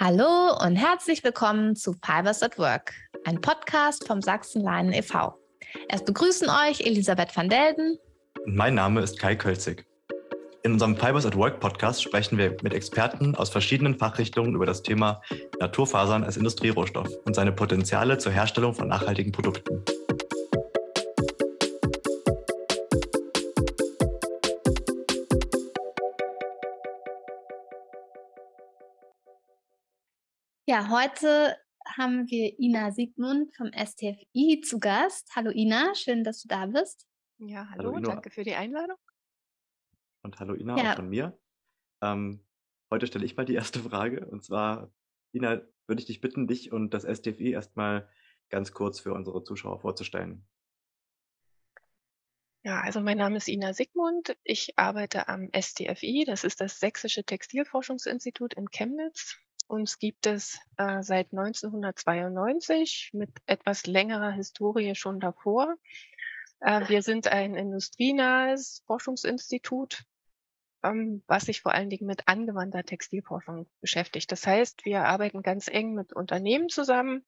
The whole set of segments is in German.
Hallo und herzlich willkommen zu Fibers at Work, ein Podcast vom Sachsenleinen e.V. Es begrüßen euch Elisabeth van Delden. Mein Name ist Kai Kölzig. In unserem Fibers at Work Podcast sprechen wir mit Experten aus verschiedenen Fachrichtungen über das Thema Naturfasern als Industrierohstoff und seine Potenziale zur Herstellung von nachhaltigen Produkten. Ja, heute haben wir Ina Siegmund vom STFI zu Gast. Hallo Ina, schön, dass du da bist. Ja, hallo, hallo danke für die Einladung. Und hallo Ina, ja. auch von mir. Ähm, heute stelle ich mal die erste Frage. Und zwar, Ina, würde ich dich bitten, dich und das STFI erstmal ganz kurz für unsere Zuschauer vorzustellen. Ja, also mein Name ist Ina Sigmund. Ich arbeite am STFI, das ist das Sächsische Textilforschungsinstitut in Chemnitz. Uns gibt es äh, seit 1992 mit etwas längerer Historie schon davor. Äh, wir sind ein industrienahes Forschungsinstitut, ähm, was sich vor allen Dingen mit angewandter Textilforschung beschäftigt. Das heißt, wir arbeiten ganz eng mit Unternehmen zusammen.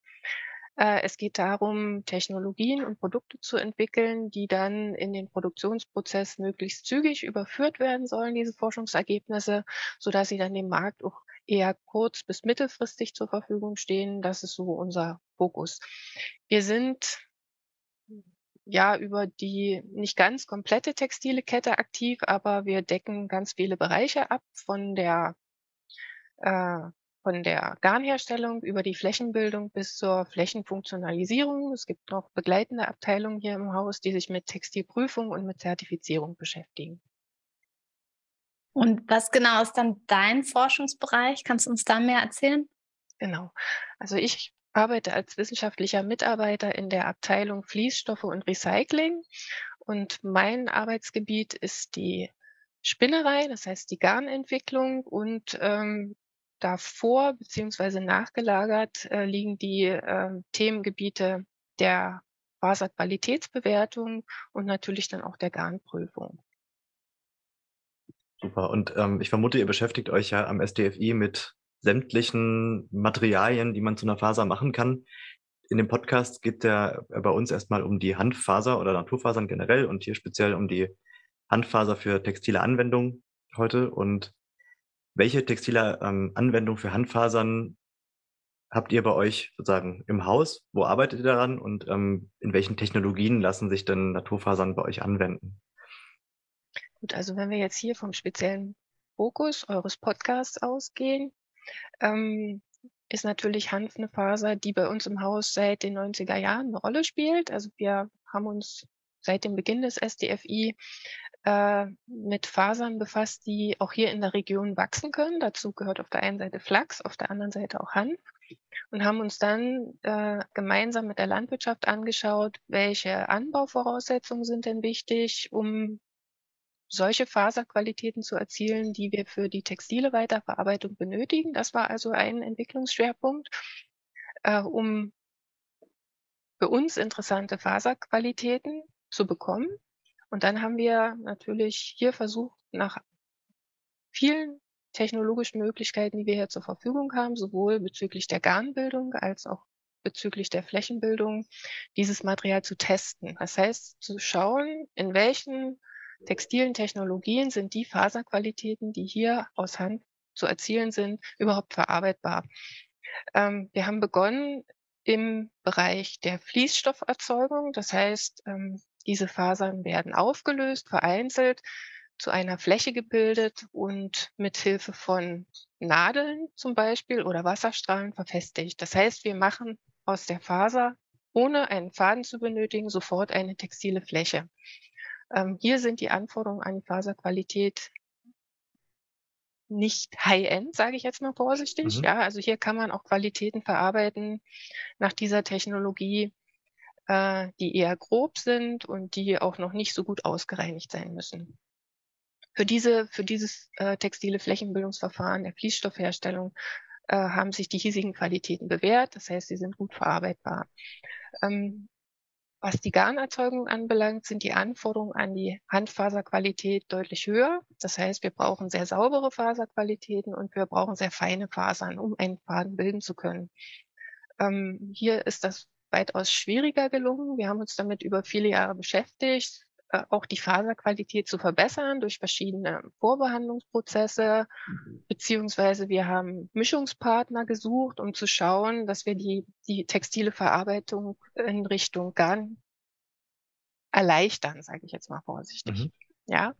Äh, es geht darum, Technologien und Produkte zu entwickeln, die dann in den Produktionsprozess möglichst zügig überführt werden sollen, diese Forschungsergebnisse, sodass sie dann dem Markt auch eher kurz- bis mittelfristig zur Verfügung stehen. Das ist so unser Fokus. Wir sind ja über die nicht ganz komplette textile Kette aktiv, aber wir decken ganz viele Bereiche ab von der äh, von der Garnherstellung über die Flächenbildung bis zur Flächenfunktionalisierung. Es gibt noch begleitende Abteilungen hier im Haus, die sich mit Textilprüfung und mit Zertifizierung beschäftigen. Und was genau ist dann dein Forschungsbereich? Kannst du uns da mehr erzählen? Genau. Also ich arbeite als wissenschaftlicher Mitarbeiter in der Abteilung Fließstoffe und Recycling. Und mein Arbeitsgebiet ist die Spinnerei, das heißt die Garnentwicklung und ähm, davor beziehungsweise nachgelagert äh, liegen die äh, Themengebiete der Faserqualitätsbewertung und natürlich dann auch der Garnprüfung. Super. Und ähm, ich vermute, ihr beschäftigt euch ja am SDFI mit sämtlichen Materialien, die man zu einer Faser machen kann. In dem Podcast geht der bei uns erstmal um die Handfaser oder Naturfasern generell und hier speziell um die Handfaser für textile Anwendungen heute. Und welche textile ähm, Anwendung für Handfasern habt ihr bei euch sozusagen im Haus? Wo arbeitet ihr daran und ähm, in welchen Technologien lassen sich denn Naturfasern bei euch anwenden? Gut, also wenn wir jetzt hier vom speziellen Fokus eures Podcasts ausgehen, ähm, ist natürlich Hanf eine Faser, die bei uns im Haus seit den 90er Jahren eine Rolle spielt. Also wir haben uns seit dem Beginn des SDFI äh, mit Fasern befasst, die auch hier in der Region wachsen können. Dazu gehört auf der einen Seite Flachs, auf der anderen Seite auch Hanf und haben uns dann äh, gemeinsam mit der Landwirtschaft angeschaut, welche Anbauvoraussetzungen sind denn wichtig, um solche Faserqualitäten zu erzielen, die wir für die textile Weiterverarbeitung benötigen. Das war also ein Entwicklungsschwerpunkt, äh, um für uns interessante Faserqualitäten zu bekommen. Und dann haben wir natürlich hier versucht, nach vielen technologischen Möglichkeiten, die wir hier zur Verfügung haben, sowohl bezüglich der Garnbildung als auch bezüglich der Flächenbildung, dieses Material zu testen. Das heißt, zu schauen, in welchen textilen Technologien sind die Faserqualitäten, die hier aus Hand zu erzielen sind, überhaupt verarbeitbar. Ähm, wir haben begonnen im Bereich der Fließstofferzeugung. Das heißt, ähm, diese Fasern werden aufgelöst, vereinzelt, zu einer Fläche gebildet und mit Hilfe von Nadeln zum Beispiel oder Wasserstrahlen verfestigt. Das heißt, wir machen aus der Faser, ohne einen Faden zu benötigen, sofort eine textile Fläche. Ähm, hier sind die Anforderungen an die Faserqualität nicht High-End, sage ich jetzt mal vorsichtig. Mhm. Ja, also hier kann man auch Qualitäten verarbeiten nach dieser Technologie, äh, die eher grob sind und die auch noch nicht so gut ausgereinigt sein müssen. Für diese, für dieses äh, textile Flächenbildungsverfahren der Fließstoffherstellung äh, haben sich die hiesigen Qualitäten bewährt. Das heißt, sie sind gut verarbeitbar. Ähm, was die Garnerzeugung anbelangt, sind die Anforderungen an die Handfaserqualität deutlich höher. Das heißt, wir brauchen sehr saubere Faserqualitäten und wir brauchen sehr feine Fasern, um einen Faden bilden zu können. Ähm, hier ist das weitaus schwieriger gelungen. Wir haben uns damit über viele Jahre beschäftigt, äh, auch die Faserqualität zu verbessern durch verschiedene Vorbehandlungsprozesse, mhm. beziehungsweise wir haben Mischungspartner gesucht, um zu schauen, dass wir die, die textile Verarbeitung in Richtung Garn erleichtern, sage ich jetzt mal vorsichtig. Mhm. Ja,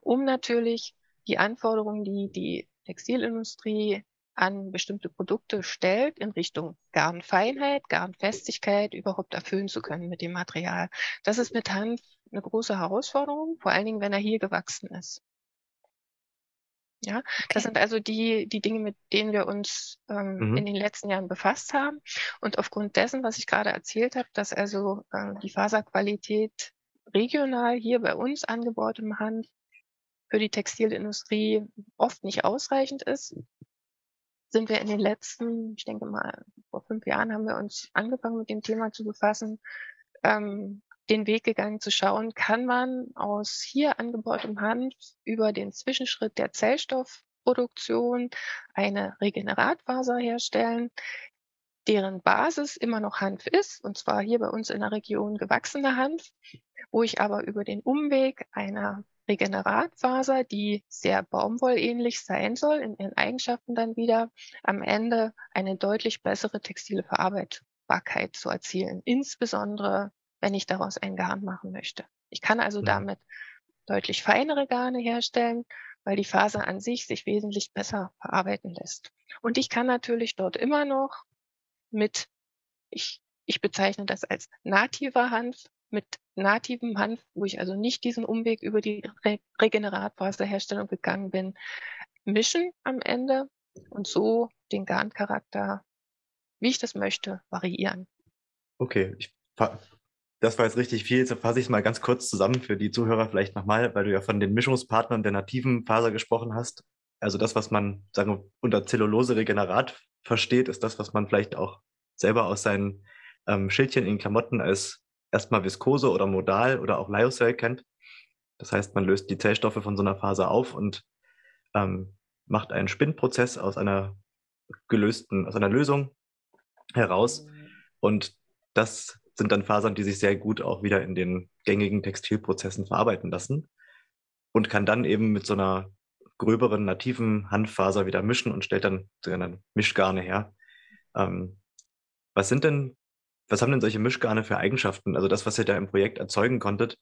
um natürlich die Anforderungen, die die Textilindustrie an bestimmte Produkte stellt in Richtung Garnfeinheit, Garnfestigkeit überhaupt erfüllen zu können mit dem Material. Das ist mit Hanf eine große Herausforderung, vor allen Dingen, wenn er hier gewachsen ist. Ja, okay. das sind also die, die Dinge, mit denen wir uns ähm, mhm. in den letzten Jahren befasst haben. Und aufgrund dessen, was ich gerade erzählt habe, dass also äh, die Faserqualität regional hier bei uns angebautem Hanf für die Textilindustrie oft nicht ausreichend ist, sind wir in den letzten, ich denke mal, vor fünf Jahren haben wir uns angefangen mit dem Thema zu befassen, ähm, den Weg gegangen zu schauen, kann man aus hier angebautem Hanf über den Zwischenschritt der Zellstoffproduktion eine Regeneratfaser herstellen, deren Basis immer noch Hanf ist, und zwar hier bei uns in der Region gewachsener Hanf, wo ich aber über den Umweg einer Regeneratfaser, die sehr baumwollähnlich sein soll, in ihren Eigenschaften dann wieder am Ende eine deutlich bessere textile Verarbeitbarkeit zu erzielen, insbesondere wenn ich daraus ein Garn machen möchte. Ich kann also mhm. damit deutlich feinere Garne herstellen, weil die Faser an sich sich wesentlich besser verarbeiten lässt. Und ich kann natürlich dort immer noch mit, ich, ich bezeichne das als nativer Hanf, mit nativem Hanf, wo ich also nicht diesen Umweg über die Re Regeneratfaserherstellung gegangen bin, mischen am Ende und so den Garncharakter, wie ich das möchte, variieren. Okay, ich, das war jetzt richtig viel. Jetzt fasse ich es mal ganz kurz zusammen für die Zuhörer vielleicht nochmal, weil du ja von den Mischungspartnern der nativen Faser gesprochen hast. Also das, was man sagen wir, unter Zellulose-Regenerat versteht, ist das, was man vielleicht auch selber aus seinen ähm, Schildchen in Klamotten als erstmal Viskose oder Modal oder auch Lyocell kennt. Das heißt, man löst die Zellstoffe von so einer Faser auf und ähm, macht einen Spinnprozess aus einer gelösten, aus einer Lösung heraus. Und das sind dann Fasern, die sich sehr gut auch wieder in den gängigen Textilprozessen verarbeiten lassen und kann dann eben mit so einer gröberen nativen Handfaser wieder mischen und stellt dann, dann Mischgarne her. Ähm, was sind denn was haben denn solche Mischgarne für Eigenschaften? Also das, was ihr da im Projekt erzeugen konntet,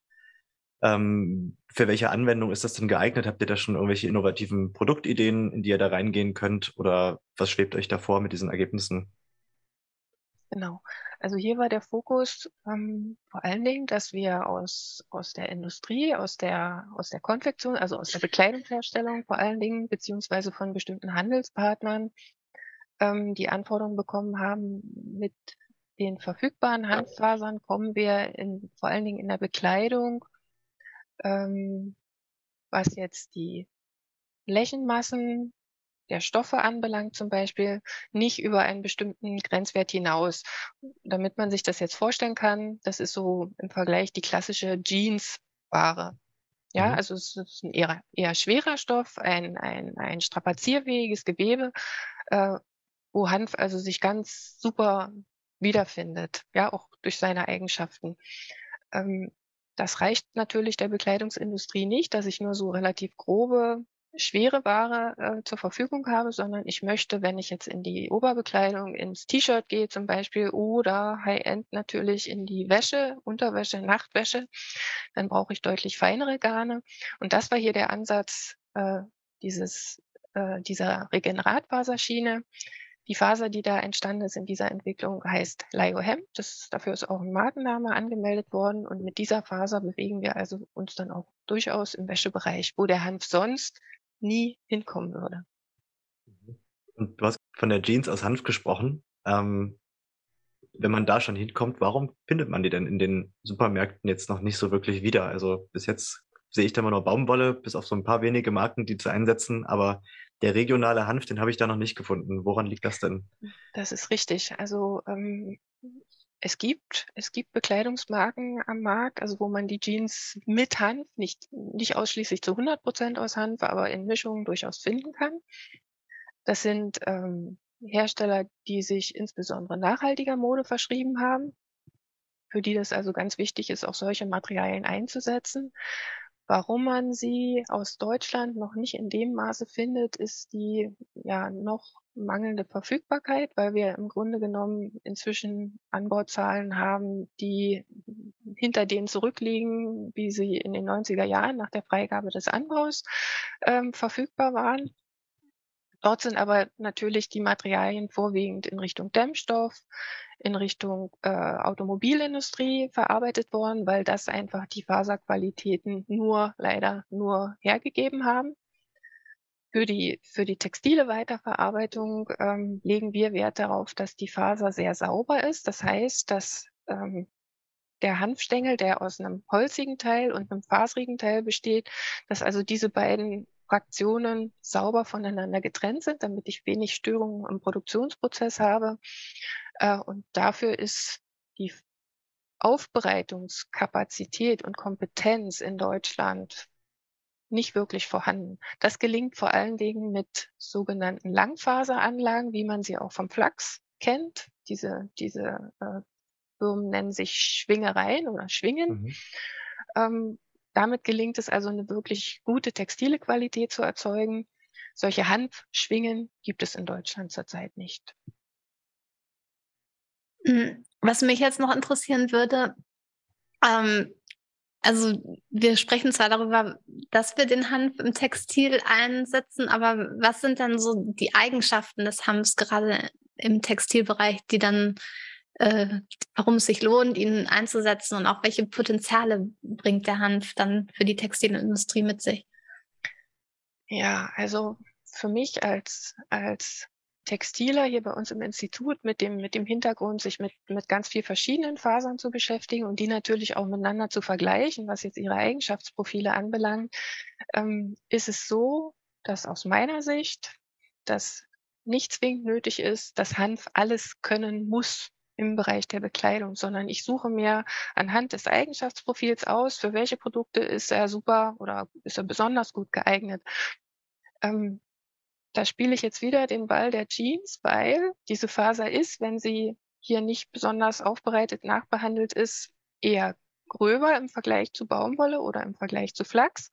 ähm, für welche Anwendung ist das denn geeignet? Habt ihr da schon irgendwelche innovativen Produktideen, in die ihr da reingehen könnt? Oder was schwebt euch da vor mit diesen Ergebnissen? Genau. Also hier war der Fokus ähm, vor allen Dingen, dass wir aus, aus der Industrie, aus der, aus der Konfektion, also aus der Bekleidungsherstellung vor allen Dingen, beziehungsweise von bestimmten Handelspartnern, ähm, die Anforderungen bekommen haben, mit den verfügbaren Handfasern kommen wir in, vor allen Dingen in der Bekleidung, ähm, was jetzt die Flächenmassen der Stoffe anbelangt zum Beispiel, nicht über einen bestimmten Grenzwert hinaus. Damit man sich das jetzt vorstellen kann, das ist so im Vergleich die klassische Jeansware. Ja, mhm. also es ist ein eher, eher schwerer Stoff, ein, ein, ein strapazierfähiges Gewebe, äh, wo Hanf also sich ganz super wiederfindet, ja, auch durch seine Eigenschaften. Ähm, das reicht natürlich der Bekleidungsindustrie nicht, dass ich nur so relativ grobe, schwere Ware äh, zur Verfügung habe, sondern ich möchte, wenn ich jetzt in die Oberbekleidung, ins T-Shirt gehe zum Beispiel oder High-End natürlich in die Wäsche, Unterwäsche, Nachtwäsche, dann brauche ich deutlich feinere Garne. Und das war hier der Ansatz äh, dieses, äh, dieser Regeneratfaserschiene, die Faser, die da entstanden ist in dieser Entwicklung, heißt Liohem. Das, dafür ist auch ein Markenname angemeldet worden. Und mit dieser Faser bewegen wir also uns dann auch durchaus im Wäschebereich, wo der Hanf sonst nie hinkommen würde. Und du hast von der Jeans aus Hanf gesprochen. Ähm, wenn man da schon hinkommt, warum findet man die denn in den Supermärkten jetzt noch nicht so wirklich wieder? Also bis jetzt sehe ich da immer nur Baumwolle, bis auf so ein paar wenige Marken, die zu einsetzen. Aber der regionale Hanf, den habe ich da noch nicht gefunden. Woran liegt das denn? Das ist richtig. Also ähm, es gibt, es gibt Bekleidungsmarken am Markt, also wo man die Jeans mit Hanf, nicht, nicht ausschließlich zu 100 Prozent aus Hanf, aber in Mischungen durchaus finden kann. Das sind ähm, Hersteller, die sich insbesondere nachhaltiger Mode verschrieben haben, für die das also ganz wichtig ist, auch solche Materialien einzusetzen. Warum man sie aus Deutschland noch nicht in dem Maße findet, ist die ja noch mangelnde Verfügbarkeit, weil wir im Grunde genommen inzwischen Anbauzahlen haben, die hinter denen zurückliegen, wie sie in den 90er Jahren nach der Freigabe des Anbaus ähm, verfügbar waren. Dort sind aber natürlich die Materialien vorwiegend in Richtung Dämmstoff, in Richtung äh, Automobilindustrie verarbeitet worden, weil das einfach die Faserqualitäten nur leider nur hergegeben haben. Für die, für die textile Weiterverarbeitung ähm, legen wir Wert darauf, dass die Faser sehr sauber ist. Das heißt, dass ähm, der Hanfstängel, der aus einem holzigen Teil und einem faserigen Teil besteht, dass also diese beiden Fraktionen sauber voneinander getrennt sind, damit ich wenig Störungen im Produktionsprozess habe. Äh, und dafür ist die Aufbereitungskapazität und Kompetenz in Deutschland nicht wirklich vorhanden. Das gelingt vor allen Dingen mit sogenannten Langfaseranlagen, wie man sie auch vom Flachs kennt. Diese, diese äh, Firmen nennen sich Schwingereien oder Schwingen. Mhm. Ähm, damit gelingt es also, eine wirklich gute textile Qualität zu erzeugen. Solche Hanfschwingen gibt es in Deutschland zurzeit nicht. Hm, was mich jetzt noch interessieren würde, ähm, also wir sprechen zwar darüber, dass wir den Hanf im Textil einsetzen, aber was sind dann so die Eigenschaften des Hanfs gerade im Textilbereich, die dann äh, warum es sich lohnt, ihn einzusetzen und auch welche Potenziale bringt der Hanf dann für die Textilindustrie mit sich? Ja, also für mich als, als Textiler hier bei uns im Institut mit dem, mit dem Hintergrund, sich mit, mit ganz viel verschiedenen Fasern zu beschäftigen und die natürlich auch miteinander zu vergleichen, was jetzt ihre Eigenschaftsprofile anbelangt, ähm, ist es so, dass aus meiner Sicht das nicht zwingend nötig ist, dass Hanf alles können muss im Bereich der Bekleidung, sondern ich suche mir anhand des Eigenschaftsprofils aus, für welche Produkte ist er super oder ist er besonders gut geeignet. Ähm, da spiele ich jetzt wieder den Ball der Jeans, weil diese Faser ist, wenn sie hier nicht besonders aufbereitet nachbehandelt ist, eher gröber im Vergleich zu Baumwolle oder im Vergleich zu Flachs.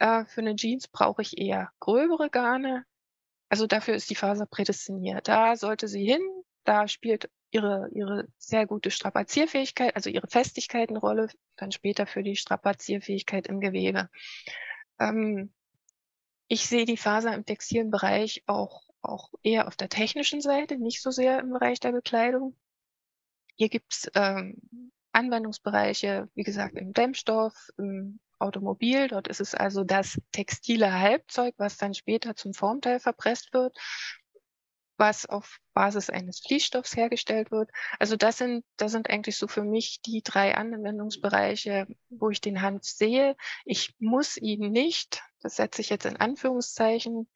Äh, für eine Jeans brauche ich eher gröbere Garne. Also dafür ist die Faser prädestiniert. Da sollte sie hin. Da spielt ihre, ihre sehr gute Strapazierfähigkeit, also ihre Festigkeit eine Rolle, dann später für die Strapazierfähigkeit im Gewebe. Ähm, ich sehe die Faser im textilen Bereich auch, auch eher auf der technischen Seite, nicht so sehr im Bereich der Bekleidung. Hier gibt's ähm, Anwendungsbereiche, wie gesagt, im Dämmstoff, im Automobil. Dort ist es also das textile Halbzeug, was dann später zum Formteil verpresst wird was auf Basis eines Fließstoffs hergestellt wird. Also das sind, das sind eigentlich so für mich die drei Anwendungsbereiche, wo ich den Hanf sehe. Ich muss ihn nicht, das setze ich jetzt in Anführungszeichen,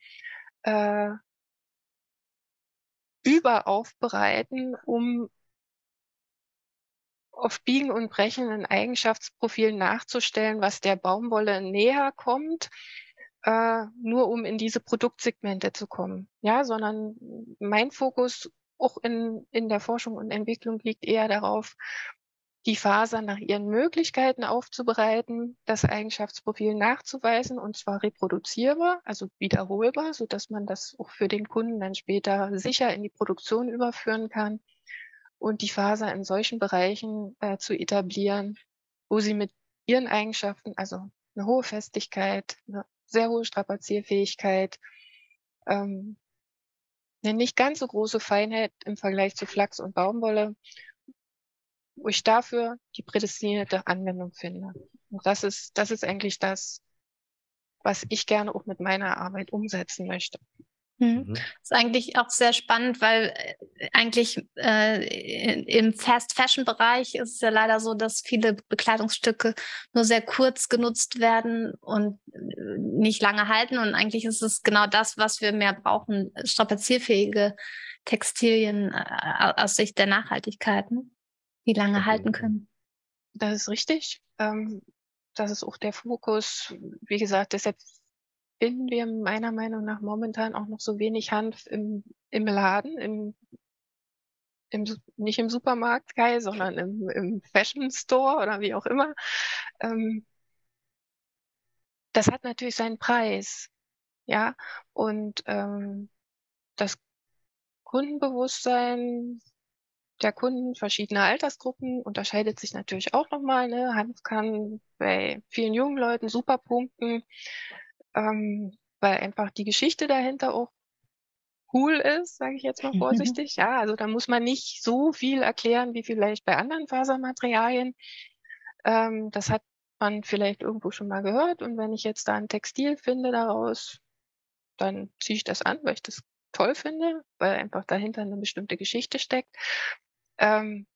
äh, überaufbereiten, um auf Biegen und Brechen ein Eigenschaftsprofil nachzustellen, was der Baumwolle näher kommt äh, nur um in diese Produktsegmente zu kommen. Ja, sondern mein Fokus auch in, in der Forschung und Entwicklung liegt eher darauf, die Fasern nach ihren Möglichkeiten aufzubereiten, das Eigenschaftsprofil nachzuweisen und zwar reproduzierbar, also wiederholbar, so dass man das auch für den Kunden dann später sicher in die Produktion überführen kann und die Faser in solchen Bereichen äh, zu etablieren, wo sie mit ihren Eigenschaften, also eine hohe Festigkeit, eine sehr hohe Strapazierfähigkeit, ähm, eine nicht ganz so große Feinheit im Vergleich zu Flachs und Baumwolle, wo ich dafür die prädestinierte Anwendung finde. Und das ist, das ist eigentlich das, was ich gerne auch mit meiner Arbeit umsetzen möchte. Mhm. mhm. ist eigentlich auch sehr spannend, weil äh, eigentlich äh, im Fast-Fashion-Bereich ist es ja leider so, dass viele Bekleidungsstücke nur sehr kurz genutzt werden und äh, nicht lange halten. Und eigentlich ist es genau das, was wir mehr brauchen, strapazierfähige Textilien äh, aus Sicht der Nachhaltigkeiten. wie lange halten können. Das ist richtig. Ähm, das ist auch der Fokus. Wie gesagt, deshalb finden wir meiner Meinung nach momentan auch noch so wenig Hanf im, im Laden, im, im, nicht im Supermarkt, Kai, sondern im, im Fashion Store oder wie auch immer. Ähm, das hat natürlich seinen Preis. Ja, und ähm, das Kundenbewusstsein der Kunden verschiedener Altersgruppen unterscheidet sich natürlich auch nochmal. Ne? Hanf kann bei vielen jungen Leuten super punkten, ähm, weil einfach die Geschichte dahinter auch cool ist, sage ich jetzt mal vorsichtig. ja, also da muss man nicht so viel erklären wie vielleicht bei anderen Fasermaterialien. Ähm, das hat man vielleicht irgendwo schon mal gehört und wenn ich jetzt da ein Textil finde daraus, dann ziehe ich das an, weil ich das toll finde, weil einfach dahinter eine bestimmte Geschichte steckt ähm,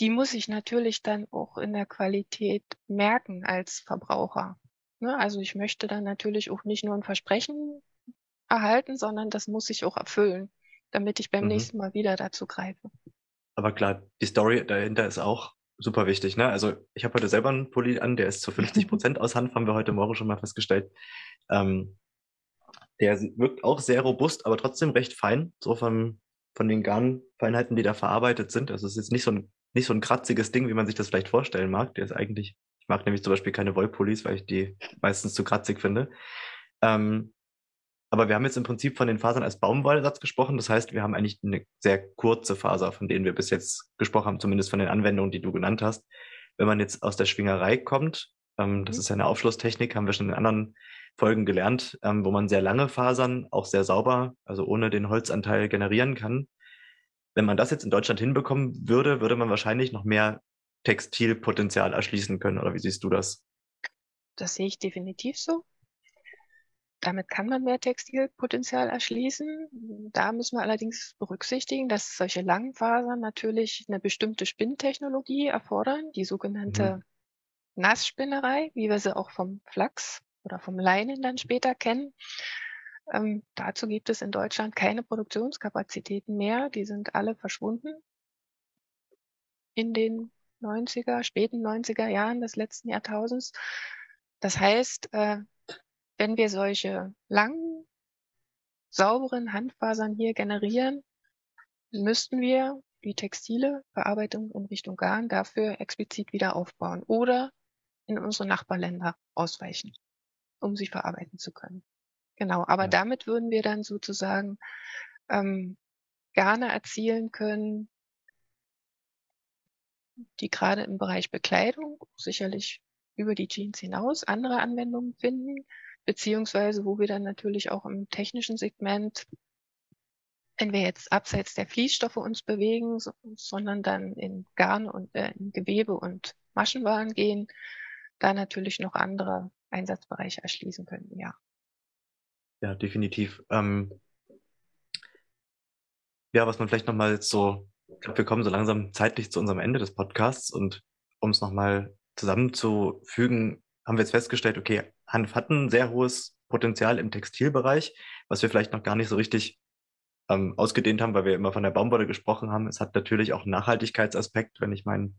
die muss ich natürlich dann auch in der Qualität merken als Verbraucher. Ne? Also ich möchte dann natürlich auch nicht nur ein Versprechen erhalten, sondern das muss ich auch erfüllen, damit ich beim mhm. nächsten Mal wieder dazu greife. Aber klar, die Story dahinter ist auch super wichtig. Ne? Also ich habe heute selber einen Pulli an, der ist zu 50 Prozent aus Hanf, haben wir heute Morgen schon mal festgestellt. Ähm, der wirkt auch sehr robust, aber trotzdem recht fein, so vom, von den Garnfeinheiten, die da verarbeitet sind. Also es ist nicht so ein, nicht so ein kratziges Ding, wie man sich das vielleicht vorstellen mag. Der ist eigentlich, ich mag nämlich zum Beispiel keine Wollpullis, weil ich die meistens zu kratzig finde. Ähm, aber wir haben jetzt im Prinzip von den Fasern als Baumwollsatz gesprochen. Das heißt, wir haben eigentlich eine sehr kurze Faser, von denen wir bis jetzt gesprochen haben, zumindest von den Anwendungen, die du genannt hast. Wenn man jetzt aus der Schwingerei kommt, ähm, das mhm. ist ja eine Aufschlusstechnik, haben wir schon in anderen Folgen gelernt, ähm, wo man sehr lange Fasern auch sehr sauber, also ohne den Holzanteil generieren kann. Wenn man das jetzt in Deutschland hinbekommen würde, würde man wahrscheinlich noch mehr Textilpotenzial erschließen können. Oder wie siehst du das? Das sehe ich definitiv so. Damit kann man mehr Textilpotenzial erschließen. Da müssen wir allerdings berücksichtigen, dass solche langen Fasern natürlich eine bestimmte Spinntechnologie erfordern, die sogenannte mhm. Nassspinnerei, wie wir sie auch vom Flachs oder vom Leinen dann später kennen. Ähm, dazu gibt es in Deutschland keine Produktionskapazitäten mehr. Die sind alle verschwunden in den 90er, späten 90er Jahren des letzten Jahrtausends. Das heißt, äh, wenn wir solche langen, sauberen Handfasern hier generieren, müssten wir die textile Verarbeitung in Richtung Garn dafür explizit wieder aufbauen oder in unsere Nachbarländer ausweichen um sie verarbeiten zu können. Genau, aber ja. damit würden wir dann sozusagen ähm, Garne erzielen können, die gerade im Bereich Bekleidung sicherlich über die Jeans hinaus andere Anwendungen finden, beziehungsweise wo wir dann natürlich auch im technischen Segment, wenn wir jetzt abseits der Fließstoffe uns bewegen, so, sondern dann in Garn und äh, in Gewebe und Maschenwaren gehen, da natürlich noch andere Einsatzbereiche erschließen könnten, ja. Ja, definitiv. Ähm, ja, was man vielleicht nochmal so, ich glaube, wir kommen so langsam zeitlich zu unserem Ende des Podcasts und um es nochmal zusammenzufügen, haben wir jetzt festgestellt, okay, Hanf hat ein sehr hohes Potenzial im Textilbereich, was wir vielleicht noch gar nicht so richtig ähm, ausgedehnt haben, weil wir immer von der Baumwolle gesprochen haben. Es hat natürlich auch einen Nachhaltigkeitsaspekt, wenn ich meinen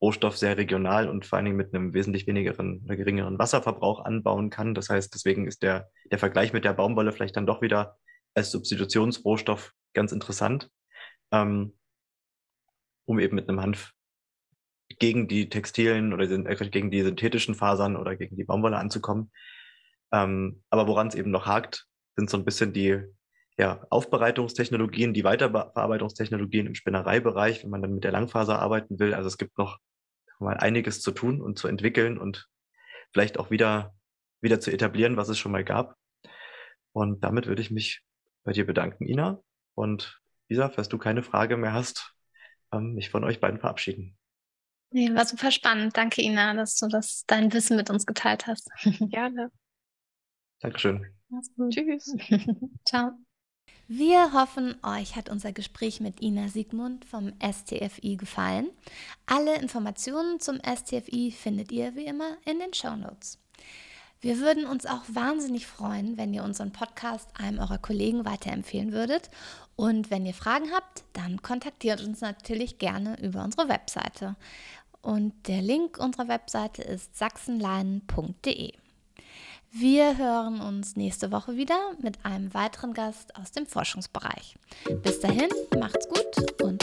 Rohstoff sehr regional und vor allen Dingen mit einem wesentlich wenigeren oder geringeren Wasserverbrauch anbauen kann. Das heißt, deswegen ist der, der Vergleich mit der Baumwolle vielleicht dann doch wieder als Substitutionsrohstoff ganz interessant, ähm, um eben mit einem Hanf gegen die textilen oder äh, gegen die synthetischen Fasern oder gegen die Baumwolle anzukommen. Ähm, aber woran es eben noch hakt, sind so ein bisschen die ja, Aufbereitungstechnologien, die Weiterverarbeitungstechnologien im Spinnereibereich, wenn man dann mit der Langfaser arbeiten will. Also es gibt noch mal einiges zu tun und zu entwickeln und vielleicht auch wieder, wieder zu etablieren, was es schon mal gab. Und damit würde ich mich bei dir bedanken, Ina. Und Lisa, falls du keine Frage mehr hast, ähm, mich von euch beiden verabschieden. Nee, war super spannend. Danke, Ina, dass du das, dein Wissen mit uns geteilt hast. Gerne. Dankeschön. Tschüss. Ciao. Wir hoffen, euch hat unser Gespräch mit Ina Siegmund vom STFI gefallen. Alle Informationen zum STFI findet ihr wie immer in den Show Notes. Wir würden uns auch wahnsinnig freuen, wenn ihr unseren Podcast einem eurer Kollegen weiterempfehlen würdet. Und wenn ihr Fragen habt, dann kontaktiert uns natürlich gerne über unsere Webseite. Und der Link unserer Webseite ist sachsenleinen.de. Wir hören uns nächste Woche wieder mit einem weiteren Gast aus dem Forschungsbereich. Bis dahin, macht's gut und